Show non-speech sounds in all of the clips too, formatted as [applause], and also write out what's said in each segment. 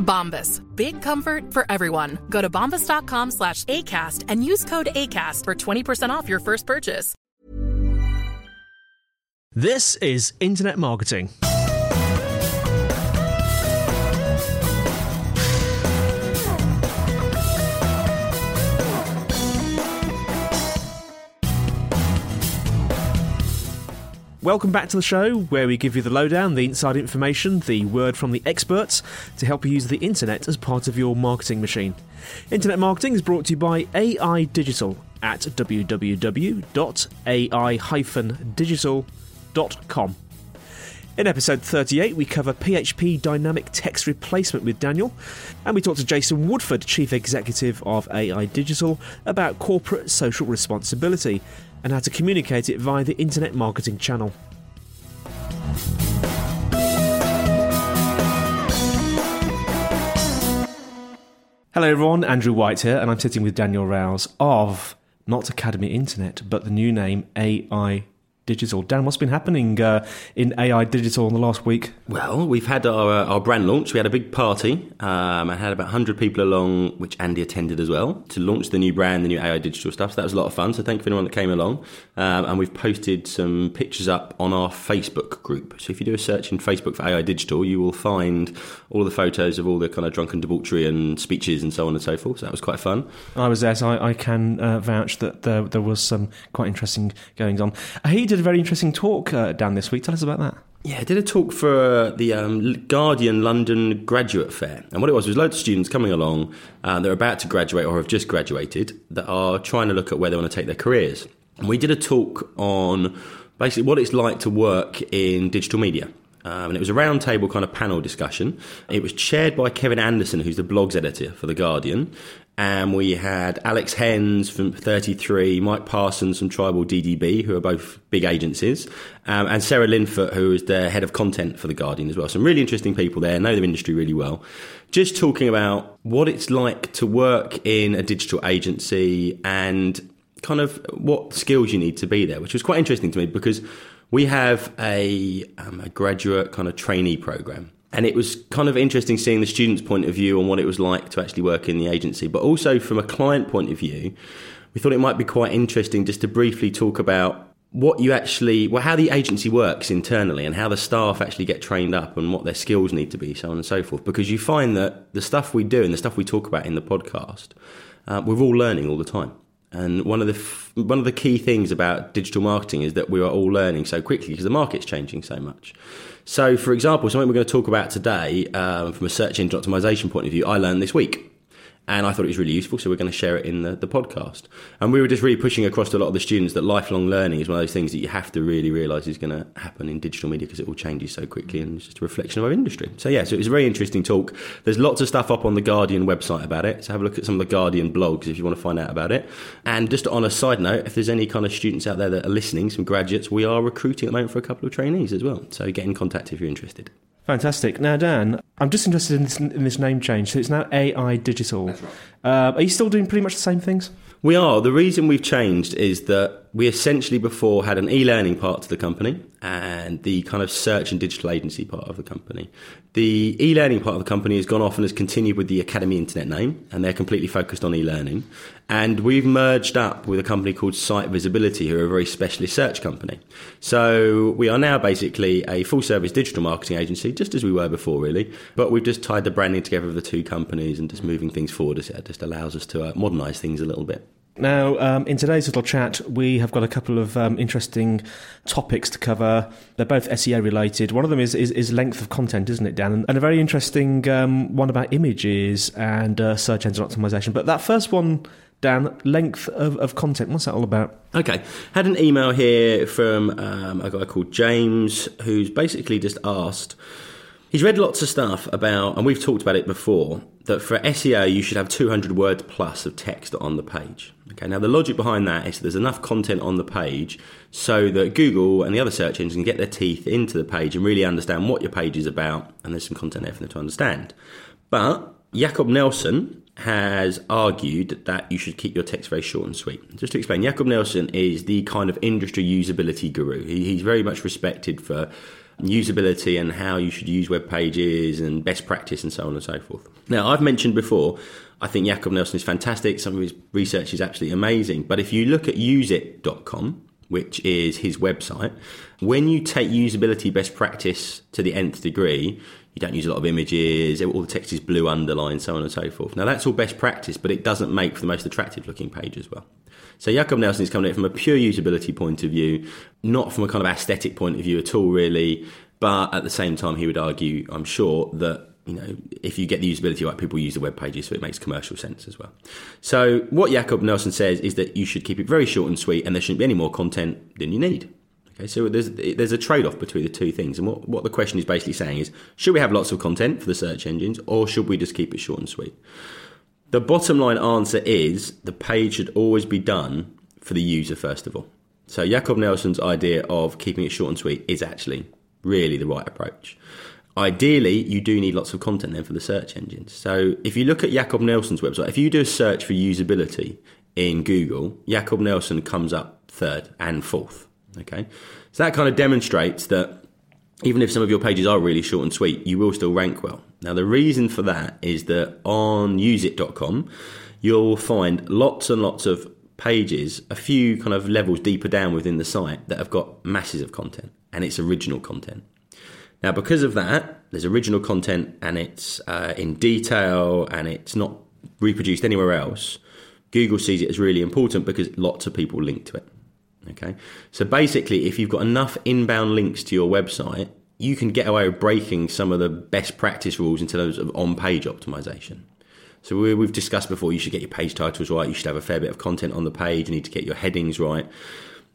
Bombas. Big comfort for everyone. Go to bombas.com slash ACAST and use code ACAST for 20% off your first purchase. This is Internet Marketing. Welcome back to the show where we give you the lowdown, the inside information, the word from the experts to help you use the internet as part of your marketing machine. Internet marketing is brought to you by AI Digital at www.ai-digital.com. In episode 38, we cover PHP dynamic text replacement with Daniel, and we talk to Jason Woodford, Chief Executive of AI Digital, about corporate social responsibility and how to communicate it via the internet marketing channel. Hello, everyone. Andrew White here, and I'm sitting with Daniel Rouse of not Academy Internet, but the new name AI Digital. Dan, what's been happening uh, in AI Digital in the last week? Well, we've had our, uh, our brand launch. We had a big party. Um, I had about 100 people along, which Andy attended as well, to launch the new brand, the new AI digital stuff. So that was a lot of fun. So thank you for anyone that came along. Um, and we've posted some pictures up on our Facebook group. So if you do a search in Facebook for AI digital, you will find all the photos of all the kind of drunken debauchery and speeches and so on and so forth. So that was quite fun. I was there, so I, I can uh, vouch that there, there was some quite interesting goings on. He did a very interesting talk uh, down this week. Tell us about that. Yeah, I did a talk for the um, Guardian London Graduate Fair. And what it was was loads of students coming along, uh, they're about to graduate or have just graduated, that are trying to look at where they want to take their careers. And we did a talk on basically what it's like to work in digital media. Um, and it was a roundtable kind of panel discussion. It was chaired by Kevin Anderson, who's the blogs editor for The Guardian. And we had Alex Hens from 33, Mike Parsons from Tribal DDB, who are both big agencies, um, and Sarah Linfoot, who is the head of content for The Guardian as well. Some really interesting people there, know the industry really well. Just talking about what it's like to work in a digital agency and kind of what skills you need to be there, which was quite interesting to me because we have a, um, a graduate kind of trainee program. And it was kind of interesting seeing the student's point of view on what it was like to actually work in the agency, but also from a client point of view, we thought it might be quite interesting just to briefly talk about what you actually, well, how the agency works internally and how the staff actually get trained up and what their skills need to be, so on and so forth. Because you find that the stuff we do and the stuff we talk about in the podcast, uh, we're all learning all the time. And one of the f- one of the key things about digital marketing is that we are all learning so quickly because the market's changing so much. So, for example, something we're going to talk about today, um, from a search engine optimization point of view, I learned this week. And I thought it was really useful, so we're going to share it in the, the podcast. And we were just really pushing across to a lot of the students that lifelong learning is one of those things that you have to really realise is going to happen in digital media because it all changes so quickly and it's just a reflection of our industry. So, yeah, so it was a very interesting talk. There's lots of stuff up on the Guardian website about it, so have a look at some of the Guardian blogs if you want to find out about it. And just on a side note, if there's any kind of students out there that are listening, some graduates, we are recruiting at the moment for a couple of trainees as well. So get in contact if you're interested. Fantastic. Now, Dan, I'm just interested in this, in this name change. So it's now AI Digital. Right. Uh, are you still doing pretty much the same things? We are. The reason we've changed is that we essentially before had an e-learning part to the company and the kind of search and digital agency part of the company. The e-learning part of the company has gone off and has continued with the Academy Internet name, and they're completely focused on e-learning. And we've merged up with a company called Site Visibility, who are a very specialist search company. So we are now basically a full-service digital marketing agency, just as we were before, really. But we've just tied the branding together of the two companies and just moving things forward. It just allows us to uh, modernise things a little bit. Now, um, in today's little chat, we have got a couple of um, interesting topics to cover. They're both SEO related. One of them is, is, is length of content, isn't it, Dan? And a very interesting um, one about images and uh, search engine optimization. But that first one, Dan, length of, of content, what's that all about? Okay, had an email here from um, a guy called James who's basically just asked. He's read lots of stuff about, and we've talked about it before, that for SEO you should have 200 words plus of text on the page. Okay, now the logic behind that is there's enough content on the page so that Google and the other search engines can get their teeth into the page and really understand what your page is about, and there's some content there for them to understand. But Jakob Nielsen has argued that you should keep your text very short and sweet. Just to explain, Jakob Nielsen is the kind of industry usability guru. He, he's very much respected for usability and how you should use web pages and best practice and so on and so forth. Now, I've mentioned before, I think Jakob Nielsen is fantastic. Some of his research is absolutely amazing. But if you look at useit.com, which is his website, when you take usability best practice to the nth degree, you don't use a lot of images, all the text is blue underlined, so on and so forth. Now, that's all best practice, but it doesn't make for the most attractive looking page as well. So Jakob Nielsen is coming at it from a pure usability point of view, not from a kind of aesthetic point of view at all, really. But at the same time, he would argue, I'm sure, that you know, if you get the usability right, people use the web pages, so it makes commercial sense as well. So what Jakob Nielsen says is that you should keep it very short and sweet, and there shouldn't be any more content than you need. Okay, so there's there's a trade off between the two things, and what what the question is basically saying is, should we have lots of content for the search engines, or should we just keep it short and sweet? The bottom line answer is the page should always be done for the user first of all. So Jakob Nielsen's idea of keeping it short and sweet is actually really the right approach. Ideally, you do need lots of content then for the search engines. So if you look at Jakob Nielsen's website, if you do a search for usability in Google, Jakob Nielsen comes up third and fourth. Okay, so that kind of demonstrates that even if some of your pages are really short and sweet, you will still rank well. Now, the reason for that is that on useit.com, you'll find lots and lots of pages, a few kind of levels deeper down within the site that have got masses of content and it's original content. Now, because of that, there's original content and it's uh, in detail and it's not reproduced anywhere else. Google sees it as really important because lots of people link to it. Okay, so basically, if you've got enough inbound links to your website, you can get away with breaking some of the best practice rules in terms of on page optimization. So we, have discussed before, you should get your page titles right, you should have a fair bit of content on the page, you need to get your headings right.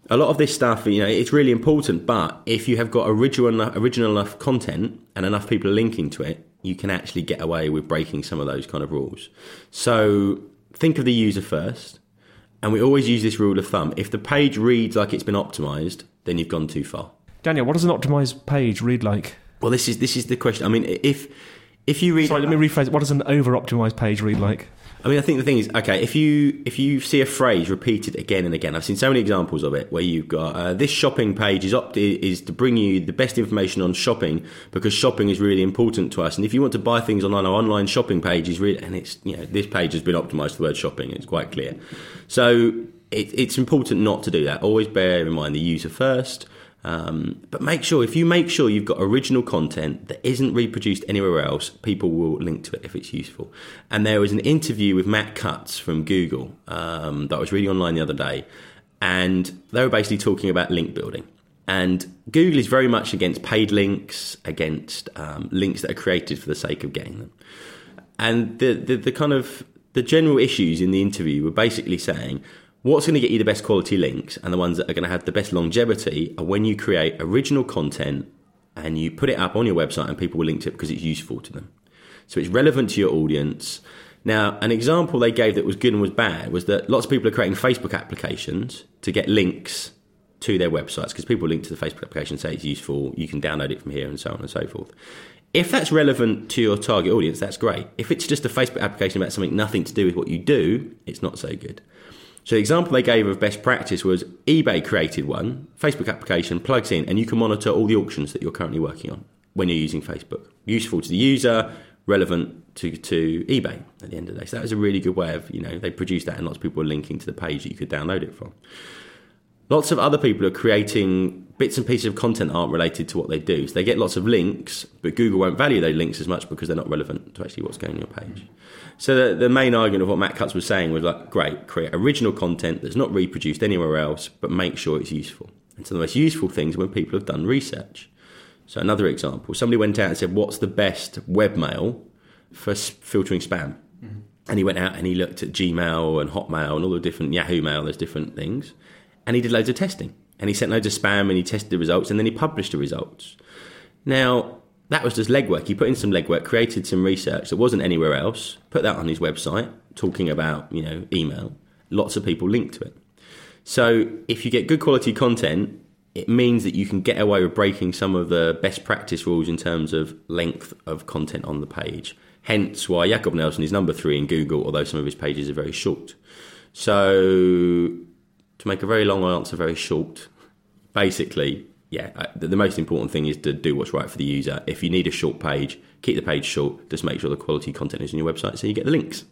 A lot of this stuff, you know, it's really important, but if you have got original enough, original enough content and enough people linking to it, you can actually get away with breaking some of those kind of rules. So think of the user first and we always use this rule of thumb. If the page reads like it's been optimized, then you've gone too far. Daniel, what does an optimized page read like? Well, this is this is the question. I mean, if if you read, sorry, let me rephrase. What does an over-optimized page read like? I mean, I think the thing is, okay, if you if you see a phrase repeated again and again, I've seen so many examples of it where you've got uh, this shopping page is opt- is to bring you the best information on shopping because shopping is really important to us, and if you want to buy things online, our online shopping page is really, and it's you know this page has been optimized for the word shopping, it's quite clear. So it, it's important not to do that. Always bear in mind the user first. Um, but make sure, if you make sure you've got original content that isn't reproduced anywhere else, people will link to it if it's useful. And there was an interview with Matt Cutts from Google um, that I was reading online the other day, and they were basically talking about link building. And Google is very much against paid links, against um, links that are created for the sake of getting them. And the, the, the kind of the general issues in the interview were basically saying, What's going to get you the best quality links and the ones that are going to have the best longevity are when you create original content and you put it up on your website and people will link to it because it's useful to them. So it's relevant to your audience. Now, an example they gave that was good and was bad was that lots of people are creating Facebook applications to get links to their websites because people link to the Facebook application, say it's useful, you can download it from here, and so on and so forth. If that's relevant to your target audience, that's great. If it's just a Facebook application about something nothing to do with what you do, it's not so good. So the example they gave of best practice was eBay created one, Facebook application plugs in, and you can monitor all the auctions that you're currently working on when you're using Facebook. Useful to the user, relevant to, to eBay at the end of the day. So that was a really good way of, you know, they produced that and lots of people were linking to the page that you could download it from. Lots of other people are creating bits and pieces of content aren't related to what they do. So they get lots of links, but Google won't value those links as much because they're not relevant to actually what's going on your page. So the, the main argument of what Matt Cutts was saying was like, great, create original content that's not reproduced anywhere else, but make sure it's useful. And so the most useful things when people have done research. So another example, somebody went out and said, what's the best webmail for s- filtering spam? Mm-hmm. And he went out and he looked at Gmail and Hotmail and all the different Yahoo Mail, there's different things. And he did loads of testing and he sent loads of spam and he tested the results and then he published the results. Now, that was just legwork. He put in some legwork, created some research that wasn't anywhere else, put that on his website, talking about, you know, email. Lots of people linked to it. So if you get good quality content, it means that you can get away with breaking some of the best practice rules in terms of length of content on the page. Hence why Jakob Nielsen is number three in Google, although some of his pages are very short. So, to make a very long answer very short, basically, yeah, the most important thing is to do what's right for the user. If you need a short page, keep the page short. Just make sure the quality content is on your website so you get the links.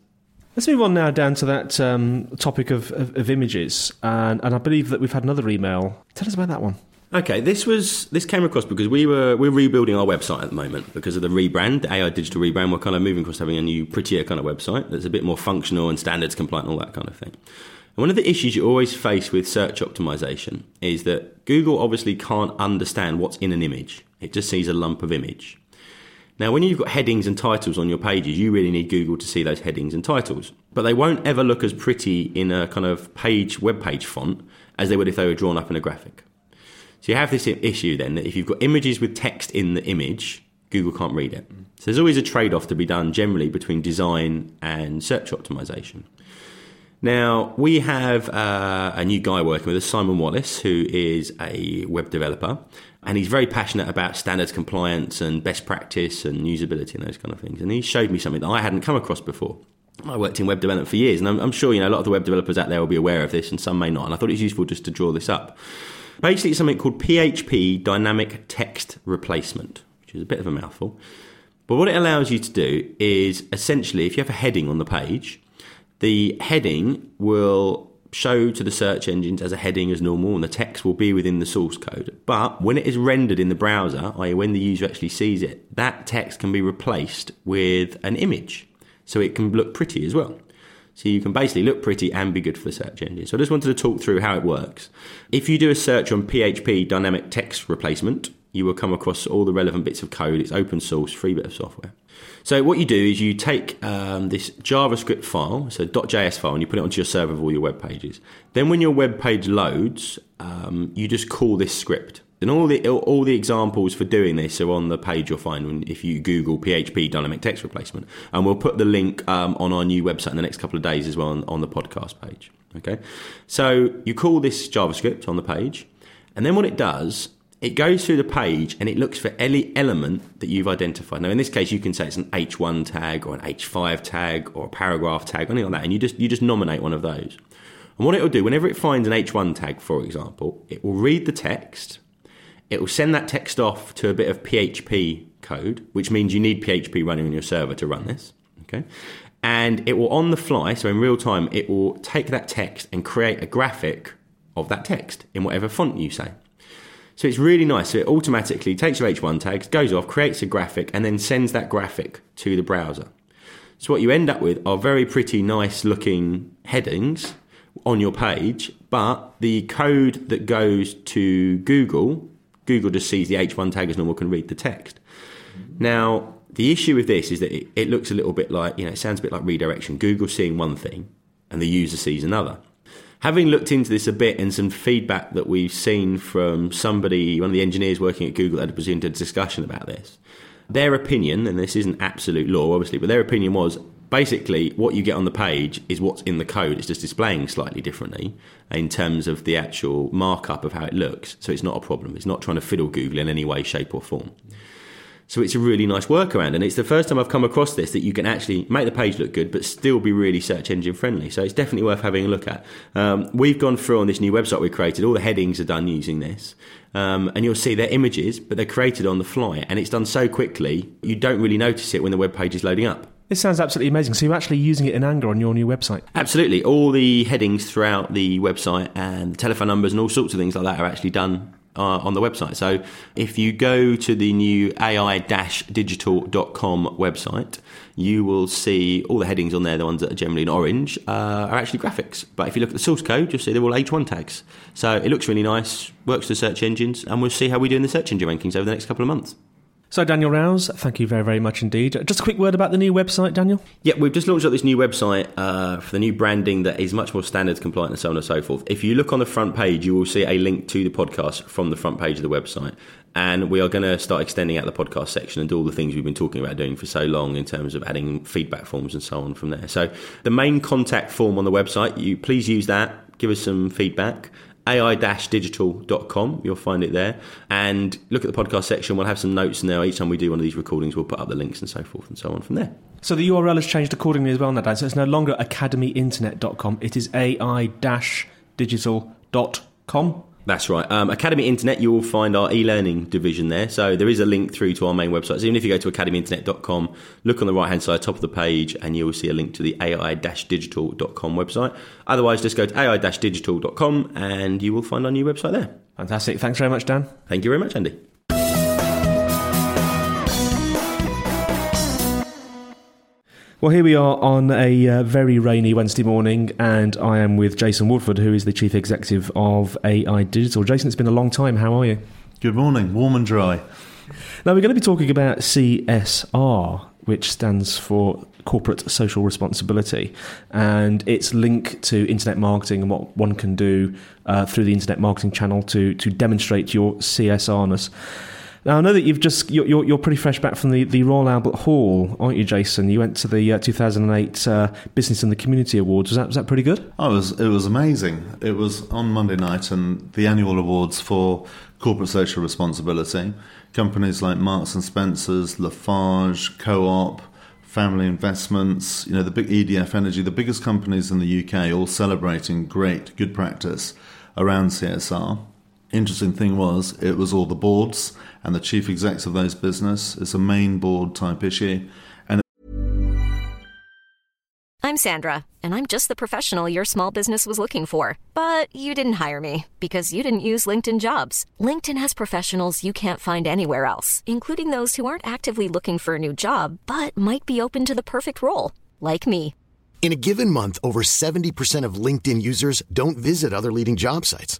Let's move on now down to that um, topic of, of, of images, and, and I believe that we've had another email. Tell us about that one. Okay, this was this came across because we were we're rebuilding our website at the moment because of the rebrand, the AI digital rebrand. We're kind of moving across having a new, prettier kind of website that's a bit more functional and standards compliant and all that kind of thing. One of the issues you always face with search optimization is that Google obviously can't understand what's in an image. It just sees a lump of image. Now, when you've got headings and titles on your pages, you really need Google to see those headings and titles. But they won't ever look as pretty in a kind of page, web page font as they would if they were drawn up in a graphic. So you have this issue then that if you've got images with text in the image, Google can't read it. So there's always a trade off to be done generally between design and search optimization. Now, we have uh, a new guy working with us, Simon Wallace, who is a web developer, and he's very passionate about standards compliance and best practice and usability and those kind of things. And he showed me something that I hadn't come across before. I worked in web development for years, and I'm, I'm sure you know a lot of the web developers out there will be aware of this, and some may not. And I thought it was useful just to draw this up. Basically, it's something called PHP Dynamic Text Replacement, which is a bit of a mouthful. But what it allows you to do is essentially, if you have a heading on the page, the heading will show to the search engines as a heading as normal, and the text will be within the source code. But when it is rendered in the browser, i.e., when the user actually sees it, that text can be replaced with an image, so it can look pretty as well. So you can basically look pretty and be good for the search engine. So I just wanted to talk through how it works. If you do a search on PHP dynamic text replacement, you will come across all the relevant bits of code. It's open source, free bit of software. So what you do is you take um, this JavaScript file, so .js file, and you put it onto your server of all your web pages. Then when your web page loads, um, you just call this script. And all the all the examples for doing this are on the page you'll find when, if you Google PHP dynamic text replacement. And we'll put the link um, on our new website in the next couple of days as well on, on the podcast page. Okay, so you call this JavaScript on the page, and then what it does it goes through the page and it looks for any element that you've identified. Now, in this case, you can say it's an H1 tag or an H5 tag or a paragraph tag, anything like that, and you just you just nominate one of those. And what it will do, whenever it finds an H1 tag, for example, it will read the text, it will send that text off to a bit of PHP code, which means you need PHP running on your server to run this. Okay, and it will on the fly, so in real time, it will take that text and create a graphic of that text in whatever font you say. So it's really nice. So it automatically takes your H1 tags, goes off, creates a graphic, and then sends that graphic to the browser. So what you end up with are very pretty nice looking headings on your page, but the code that goes to Google, Google just sees the H1 tag as normal, can read the text. Now, the issue with this is that it, it looks a little bit like, you know, it sounds a bit like redirection. Google seeing one thing and the user sees another having looked into this a bit and some feedback that we've seen from somebody, one of the engineers working at Google had presented a discussion about this, their opinion, and this isn't absolute law, obviously, but their opinion was basically what you get on the page is what's in the code. It's just displaying slightly differently in terms of the actual markup of how it looks. So it's not a problem. It's not trying to fiddle Google in any way, shape, or form. So it's a really nice workaround. And it's the first time I've come across this that you can actually make the page look good, but still be really search engine friendly. So it's definitely worth having a look at. Um, we've gone through on this new website we created, all the headings are done using this. Um, and you'll see they're images, but they're created on the fly. And it's done so quickly, you don't really notice it when the web page is loading up. This sounds absolutely amazing. So you're actually using it in anger on your new website. Absolutely. All the headings throughout the website and the telephone numbers and all sorts of things like that are actually done uh, on the website. So if you go to the new ai-digital.com website, you will see all the headings on there, the ones that are generally in orange, uh, are actually graphics. But if you look at the source code, you'll see they're all H1 tags. So it looks really nice, works for search engines, and we'll see how we do in the search engine rankings over the next couple of months. So, Daniel Rouse, thank you very, very much indeed. Just a quick word about the new website, Daniel. Yeah, we've just launched up this new website uh, for the new branding that is much more standards compliant and so on and so forth. If you look on the front page, you will see a link to the podcast from the front page of the website. And we are going to start extending out the podcast section and do all the things we've been talking about doing for so long in terms of adding feedback forms and so on from there. So, the main contact form on the website, you please use that, give us some feedback ai-digital.com. You'll find it there. And look at the podcast section. We'll have some notes in there. Each time we do one of these recordings, we'll put up the links and so forth and so on from there. So the URL has changed accordingly as well now, Dan. So it's no longer academyinternet.com. It is ai-digital.com. That's right. Um, Academy Internet, you will find our e-learning division there. So there is a link through to our main website. So even if you go to academyinternet.com, look on the right hand side, top of the page, and you will see a link to the ai-digital.com website. Otherwise, just go to ai-digital.com and you will find our new website there. Fantastic. Thanks very much, Dan. Thank you very much, Andy. Well, here we are on a uh, very rainy Wednesday morning, and I am with Jason Woodford, who is the Chief Executive of AI Digital. Jason, it's been a long time. How are you? Good morning. Warm and dry. Now, we're going to be talking about CSR, which stands for Corporate Social Responsibility, and its link to internet marketing and what one can do uh, through the internet marketing channel to, to demonstrate your CSRness. Now I know that you've just you're, you're, you're pretty fresh back from the, the Royal Albert Hall, aren't you, Jason? You went to the uh, 2008 uh, Business and the Community Awards. Was that was that pretty good? Oh, it was it was amazing. It was on Monday night, and the annual awards for corporate social responsibility. Companies like Marks and Spencers, Lafarge, Co-op, Family Investments, you know the big EDF Energy, the biggest companies in the UK, all celebrating great good practice around CSR. Interesting thing was it was all the boards and the chief execs of those business. It's a main board type issue. And I'm Sandra, and I'm just the professional your small business was looking for. But you didn't hire me because you didn't use LinkedIn jobs. LinkedIn has professionals you can't find anywhere else, including those who aren't actively looking for a new job but might be open to the perfect role, like me. In a given month, over 70% of LinkedIn users don't visit other leading job sites.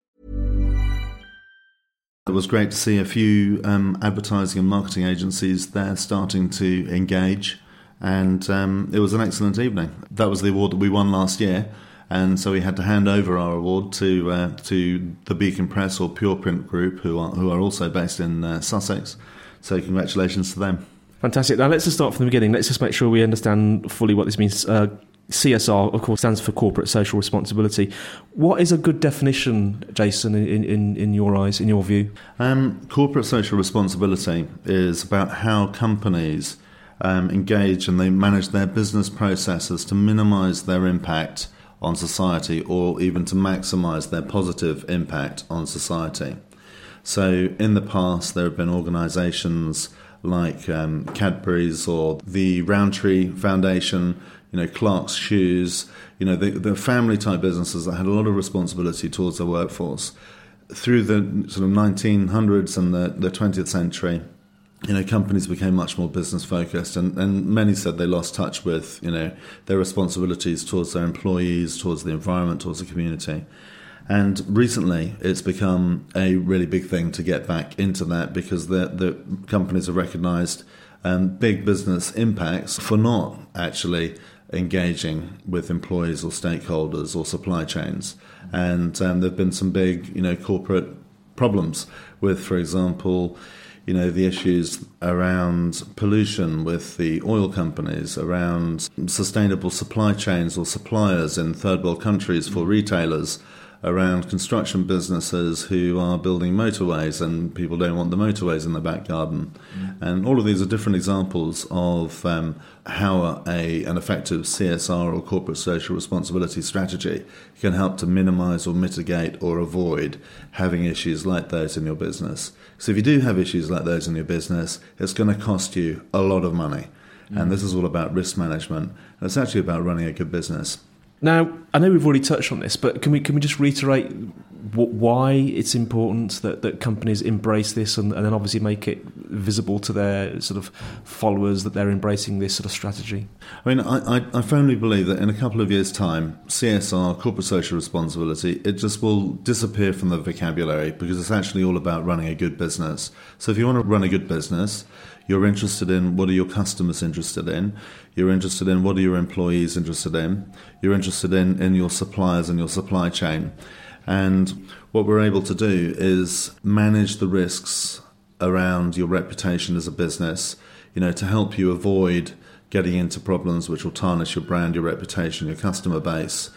It was great to see a few um, advertising and marketing agencies there starting to engage, and um, it was an excellent evening. That was the award that we won last year, and so we had to hand over our award to uh, to the Beacon Press or Pure Print Group, who are who are also based in uh, Sussex. So congratulations to them. Fantastic. Now let's just start from the beginning. Let's just make sure we understand fully what this means. Uh, CSR, of course, stands for corporate social responsibility. What is a good definition, Jason, in, in, in your eyes, in your view? Um, corporate social responsibility is about how companies um, engage and they manage their business processes to minimize their impact on society or even to maximize their positive impact on society. So, in the past, there have been organizations like um, Cadbury's or the Rowntree Foundation you know, Clark's Shoes, you know, the, the family type businesses that had a lot of responsibility towards their workforce. Through the sort of 1900s and the, the 20th century, you know, companies became much more business focused, and, and many said they lost touch with, you know, their responsibilities towards their employees, towards the environment, towards the community. And recently, it's become a really big thing to get back into that because the, the companies have recognised um, big business impacts for not actually engaging with employees or stakeholders or supply chains. And um, there have been some big, you know, corporate problems with, for example, you know, the issues around pollution with the oil companies, around sustainable supply chains or suppliers in third world countries for retailers around construction businesses who are building motorways and people don't want the motorways in the back garden. Mm. And all of these are different examples of um, how a, an effective CSR or corporate social responsibility strategy can help to minimize or mitigate or avoid having issues like those in your business. So if you do have issues like those in your business, it's going to cost you a lot of money. Mm. And this is all about risk management. It's actually about running a good business. Now, I know we've already touched on this, but can we can we just reiterate why it's important that, that companies embrace this and, and then obviously make it visible to their sort of followers that they're embracing this sort of strategy? I mean, I, I, I firmly believe that in a couple of years' time, CSR, corporate social responsibility, it just will disappear from the vocabulary because it's actually all about running a good business. So if you want to run a good business, you're interested in what are your customers interested in. You're interested in what are your employees interested in. You're interested in, in your suppliers and your supply chain. And what we're able to do is manage the risks around your reputation as a business, you know, to help you avoid getting into problems which will tarnish your brand, your reputation, your customer base.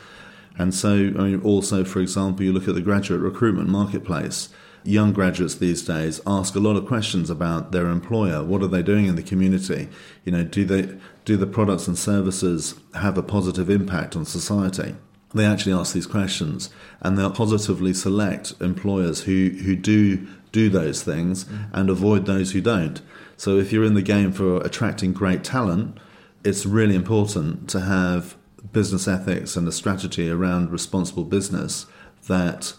And so, I mean, also, for example, you look at the graduate recruitment marketplace young graduates these days ask a lot of questions about their employer. What are they doing in the community? You know, do they do the products and services have a positive impact on society? They actually ask these questions, and they'll positively select employers who who do do those things mm. and avoid those who don't. So if you're in the game for attracting great talent, it's really important to have business ethics and a strategy around responsible business that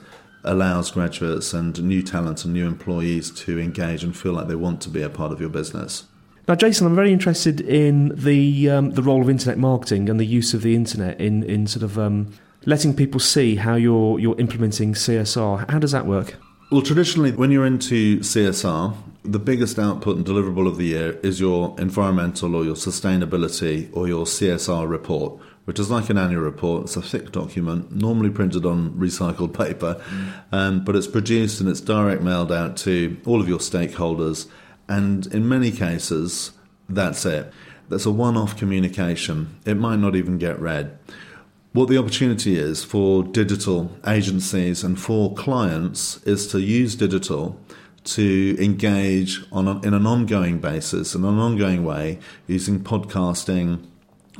allows graduates and new talent and new employees to engage and feel like they want to be a part of your business. Now, Jason, I'm very interested in the um, the role of internet marketing and the use of the internet in in sort of um, letting people see how you're you're implementing CSR. How does that work? Well, traditionally, when you're into CSR, the biggest output and deliverable of the year is your environmental or your sustainability or your CSR report, which is like an annual report. It's a thick document, normally printed on recycled paper, mm. um, but it's produced and it's direct mailed out to all of your stakeholders. And in many cases, that's it. That's a one off communication. It might not even get read. What the opportunity is for digital agencies and for clients is to use digital to engage on a, in an ongoing basis, in an ongoing way, using podcasting,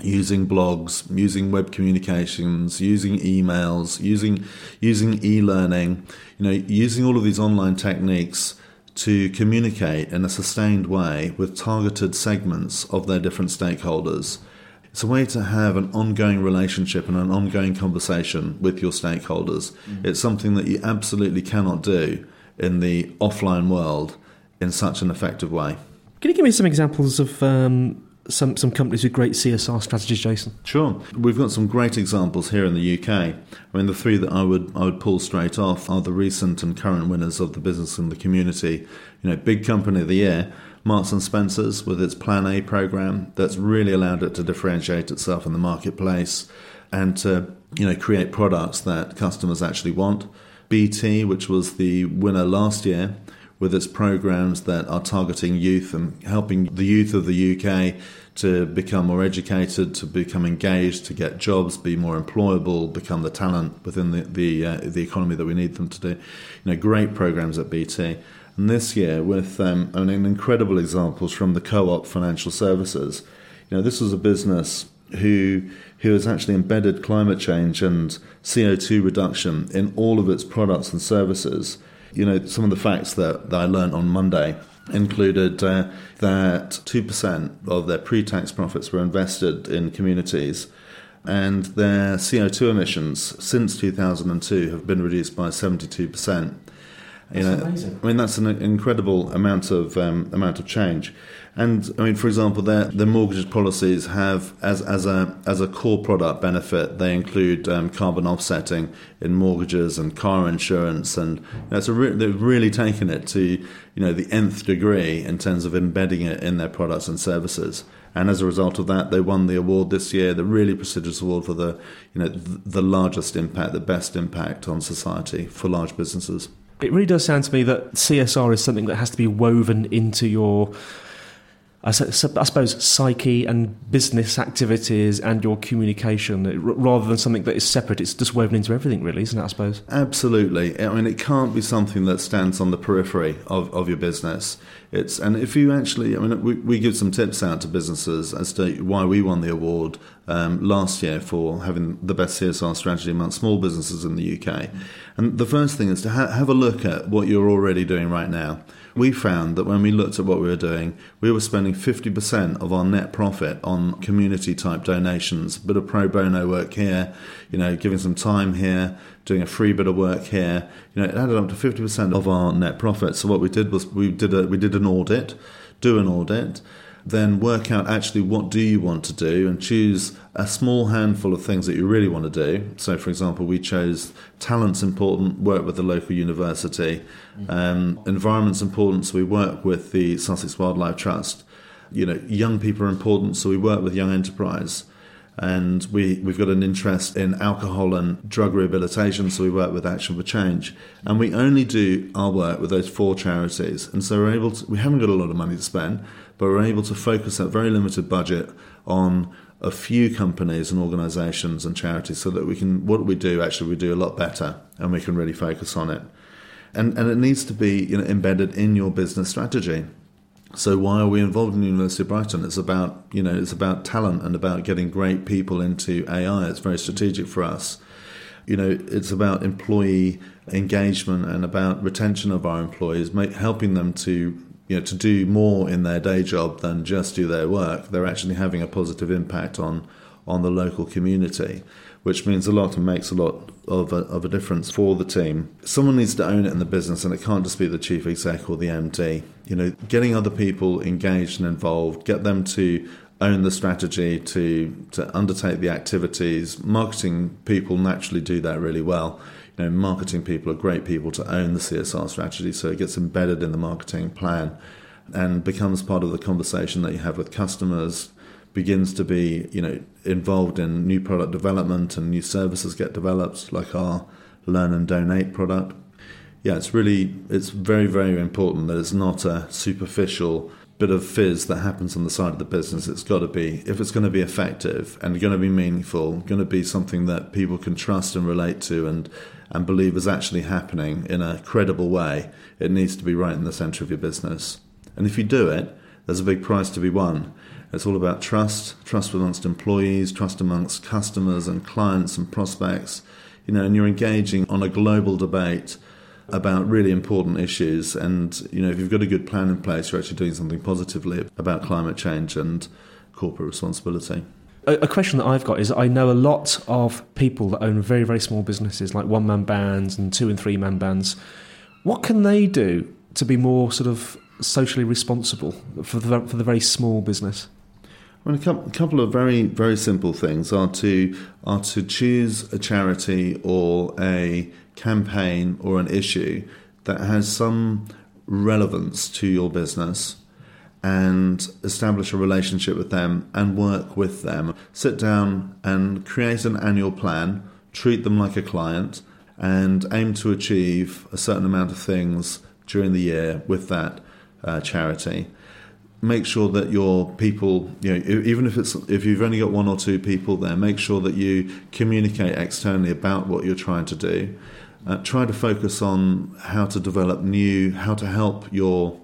using blogs, using web communications, using emails, using using e-learning, you know, using all of these online techniques to communicate in a sustained way with targeted segments of their different stakeholders. It's a way to have an ongoing relationship and an ongoing conversation with your stakeholders. Mm-hmm. It's something that you absolutely cannot do in the offline world in such an effective way. Can you give me some examples of um, some some companies with great CSR strategies, Jason? Sure, we've got some great examples here in the UK. I mean, the three that I would I would pull straight off are the recent and current winners of the Business and the Community, you know, Big Company of the Year. Marks and Spencers with its Plan A program that's really allowed it to differentiate itself in the marketplace and to you know create products that customers actually want. BT, which was the winner last year, with its programs that are targeting youth and helping the youth of the UK to become more educated, to become engaged, to get jobs, be more employable, become the talent within the the, uh, the economy that we need them to do. You know, great programs at BT. And this year, with um, an incredible examples from the Co-op Financial Services, you know, this was a business who who has actually embedded climate change and CO2 reduction in all of its products and services you know, some of the facts that, that I learned on Monday included uh, that 2% of their pre tax profits were invested in communities, and their CO2 emissions since 2002 have been reduced by 72%. You That's know, amazing. I mean, that's an incredible amount of um, amount of change. And I mean, for example, their mortgage policies have as as a as a core product benefit. They include um, carbon offsetting in mortgages and car insurance, and you know, it's re- they've really taken it to you know the nth degree in terms of embedding it in their products and services. And as a result of that, they won the award this year, the really prestigious award for the you know the largest impact, the best impact on society for large businesses. It really does sound to me that CSR is something that has to be woven into your, I suppose, psyche and business activities and your communication, rather than something that is separate. It's just woven into everything, really, isn't it? I suppose. Absolutely. I mean, it can't be something that stands on the periphery of, of your business. It's and if you actually, I mean, we, we give some tips out to businesses as to why we won the award um, last year for having the best CSR strategy amongst small businesses in the UK. And the first thing is to ha- have a look at what you're already doing right now. We found that when we looked at what we were doing, we were spending 50% of our net profit on community type donations, a bit of pro bono work here, you know, giving some time here, doing a free bit of work here. You know, it added up to 50% of our net profit. So what we did was we did a, we did an audit, do an audit, then work out actually what do you want to do and choose a small handful of things that you really want to do. So, for example, we chose talent's important, work with the local university. Um, environment's important, so we work with the Sussex Wildlife Trust. You know, young people are important, so we work with Young Enterprise. And we, we've got an interest in alcohol and drug rehabilitation, so we work with Action for Change. And we only do our work with those four charities. And so we're able to, we haven't got a lot of money to spend, but we're able to focus that very limited budget on a few companies and organisations and charities so that we can, what we do, actually, we do a lot better and we can really focus on it. And, and it needs to be you know, embedded in your business strategy. So why are we involved in the University of Brighton? It's about you know it's about talent and about getting great people into AI. It's very strategic for us. You know, it's about employee engagement and about retention of our employees, make, helping them to you know to do more in their day job than just do their work. They're actually having a positive impact on on the local community, which means a lot and makes a lot of a, of a difference for the team. Someone needs to own it in the business, and it can't just be the chief exec or the MD. You know, getting other people engaged and involved, get them to own the strategy, to to undertake the activities. Marketing people naturally do that really well. You know, marketing people are great people to own the CSR strategy, so it gets embedded in the marketing plan and becomes part of the conversation that you have with customers begins to be you know involved in new product development and new services get developed like our learn and donate product. Yeah it's really it's very very important that it's not a superficial bit of fizz that happens on the side of the business. It's got to be if it's going to be effective and going to be meaningful going to be something that people can trust and relate to and and believe is actually happening in a credible way it needs to be right in the center of your business and if you do it there's a big prize to be won it's all about trust, trust amongst employees, trust amongst customers and clients and prospects. You know, and you're engaging on a global debate about really important issues. And you know, if you've got a good plan in place, you're actually doing something positively about climate change and corporate responsibility. A, question that I've got is I know a lot of people that own very, very small businesses, like one man bands and two and three man bands. What can they do to be more sort of socially responsible for the, for the very small business? I mean, a couple of very, very simple things are to are to choose a charity or a campaign or an issue that has some relevance to your business and establish a relationship with them and work with them. Sit down and create an annual plan, treat them like a client, and aim to achieve a certain amount of things during the year with that uh, charity. Make sure that your people, you know, even if it's if you've only got one or two people there, make sure that you communicate externally about what you're trying to do. Uh, try to focus on how to develop new, how to help your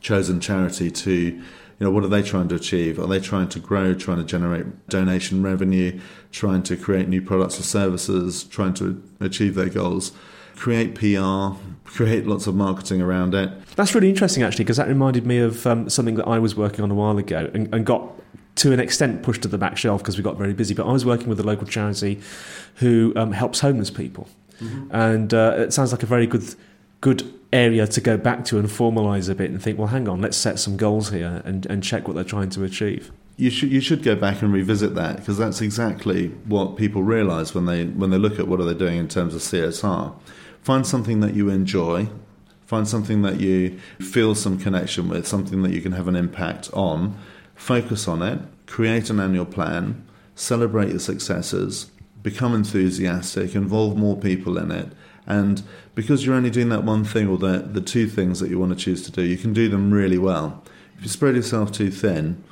chosen charity to, you know, what are they trying to achieve? Are they trying to grow, trying to generate donation revenue, trying to create new products or services, trying to achieve their goals? create PR, create lots of marketing around it. That's really interesting, actually, because that reminded me of um, something that I was working on a while ago and, and got to an extent pushed to the back shelf because we got very busy. But I was working with a local charity who um, helps homeless people, mm-hmm. and uh, it sounds like a very good good area to go back to and formalise a bit and think, well, hang on, let's set some goals here and, and check what they're trying to achieve. You should you should go back and revisit that because that's exactly what people realise when they when they look at what are they doing in terms of CSR. Find something that you enjoy, find something that you feel some connection with, something that you can have an impact on. Focus on it, create an annual plan, celebrate your successes, become enthusiastic, involve more people in it, and because you're only doing that one thing or the the two things that you want to choose to do, you can do them really well. If you spread yourself too thin,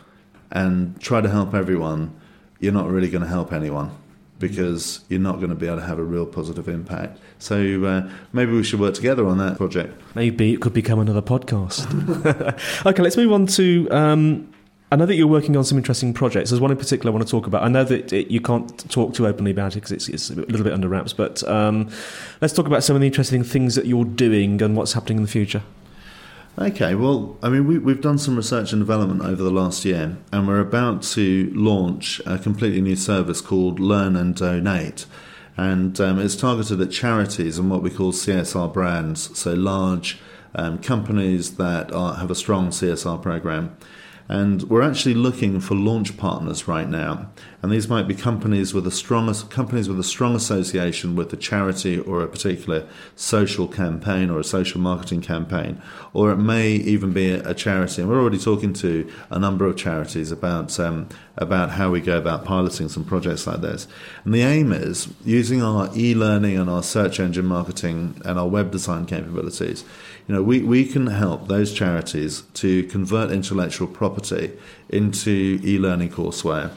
and try to help everyone, you're not really going to help anyone because you're not going to be able to have a real positive impact. So uh, maybe we should work together on that project. Maybe it could become another podcast. [laughs] okay, let's move on to. Um, I know that you're working on some interesting projects. There's one in particular I want to talk about. I know that it, you can't talk too openly about it because it's, it's, a little bit under wraps, but um, let's talk about some of the interesting things that you're doing and what's happening in the future. Okay, well, I mean, we, we've done some research and development over the last year, and we're about to launch a completely new service called Learn and Donate. And um, it's targeted at charities and what we call CSR brands, so large um, companies that are, have a strong CSR program. And we're actually looking for launch partners right now. And these might be companies with a strong companies with a strong association with a charity or a particular social campaign or a social marketing campaign, or it may even be a, charity. And we're already talking to a number of charities about um, about how we go about piloting some projects like this. And the aim is using our e-learning and our search engine marketing and our web design capabilities you know, we, we can help those charities to convert intellectual property into e-learning courseware,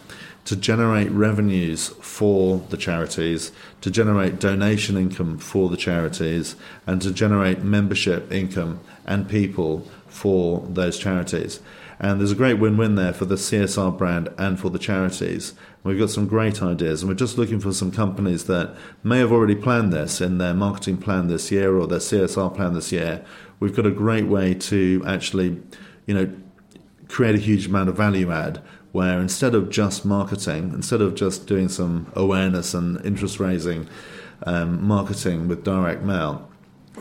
to generate revenues for the charities, to generate donation income for the charities, and to generate membership income and people for those charities. And there's a great win win there for the CSR brand and for the charities. We've got some great ideas, and we're just looking for some companies that may have already planned this in their marketing plan this year or their CSR plan this year. We've got a great way to actually, you know, create a huge amount of value add where instead of just marketing, instead of just doing some awareness and interest raising um, marketing with direct mail,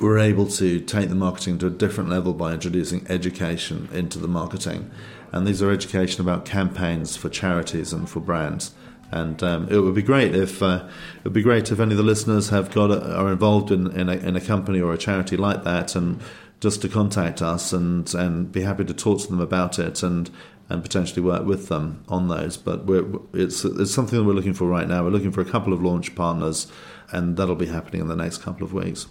we're able to take the marketing to a different level by introducing education into the marketing. And these are education about campaigns for charities and for brands. And um, it would be great if uh, it would be great if any of the listeners have got a, are involved in, in a, in a company or a charity like that, and just to contact us and and be happy to talk to them about it and and potentially work with them on those. But it's it's something that we're looking for right now. We're looking for a couple of launch partners, and that'll be happening in the next couple of weeks.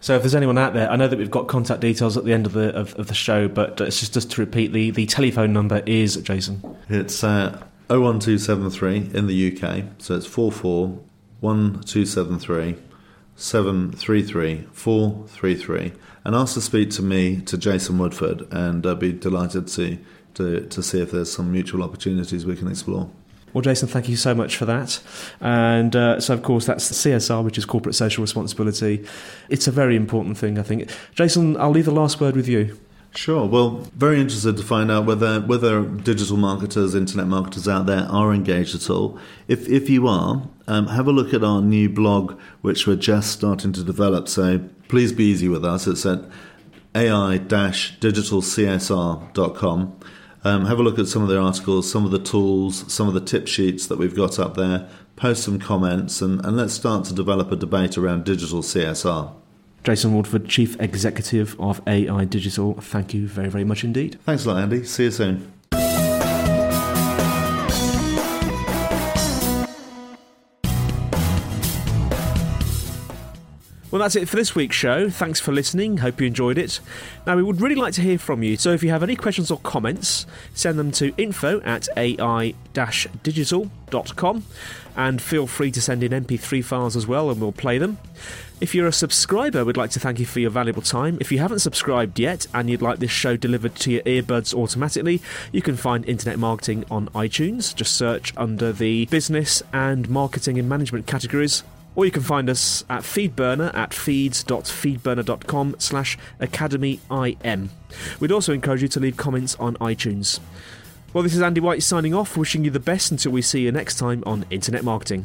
So if there's anyone out there, I know that we've got contact details at the end of the of, of the show, but it's just just to repeat the the telephone number is Jason. It's uh, 01273 in the UK, so it's 44 1273 733 433 and ask to speak to me, to Jason Woodford, and I'd be delighted to, to, to see if there's some mutual opportunities we can explore. Well, Jason, thank you so much for that. And uh, so, of course, that's the CSR, which is corporate social responsibility. It's a very important thing, I think. Jason, I'll leave the last word with you. Sure. Well, very interested to find out whether whether digital marketers, internet marketers out there are engaged at all. If if you are, um, have a look at our new blog, which we're just starting to develop. So please be easy with us. It's at ai-digitalcsr.com. Um, have a look at some of the articles, some of the tools, some of the tip sheets that we've got up there. Post some comments and, and let's start to develop a debate around digital CSR. Jason Woodford, Chief Executive of AI Digital, thank you very, very much indeed. Thanks a lot, Andy. See you soon. Well, that's it for this week's show. Thanks for listening. Hope you enjoyed it. Now, we would really like to hear from you. So if you have any questions or comments, send them to info at ai digital.com and feel free to send in MP3 files as well and we'll play them. If you're a subscriber, we'd like to thank you for your valuable time. If you haven't subscribed yet and you'd like this show delivered to your earbuds automatically, you can find Internet Marketing on iTunes. Just search under the business and marketing and management categories Or you can find us at Feedburner at feeds.feedburner.com slash academyim. We'd also encourage you to leave comments on iTunes. Well, this is Andy White signing off, wishing you the best until we see you next time on Internet Marketing.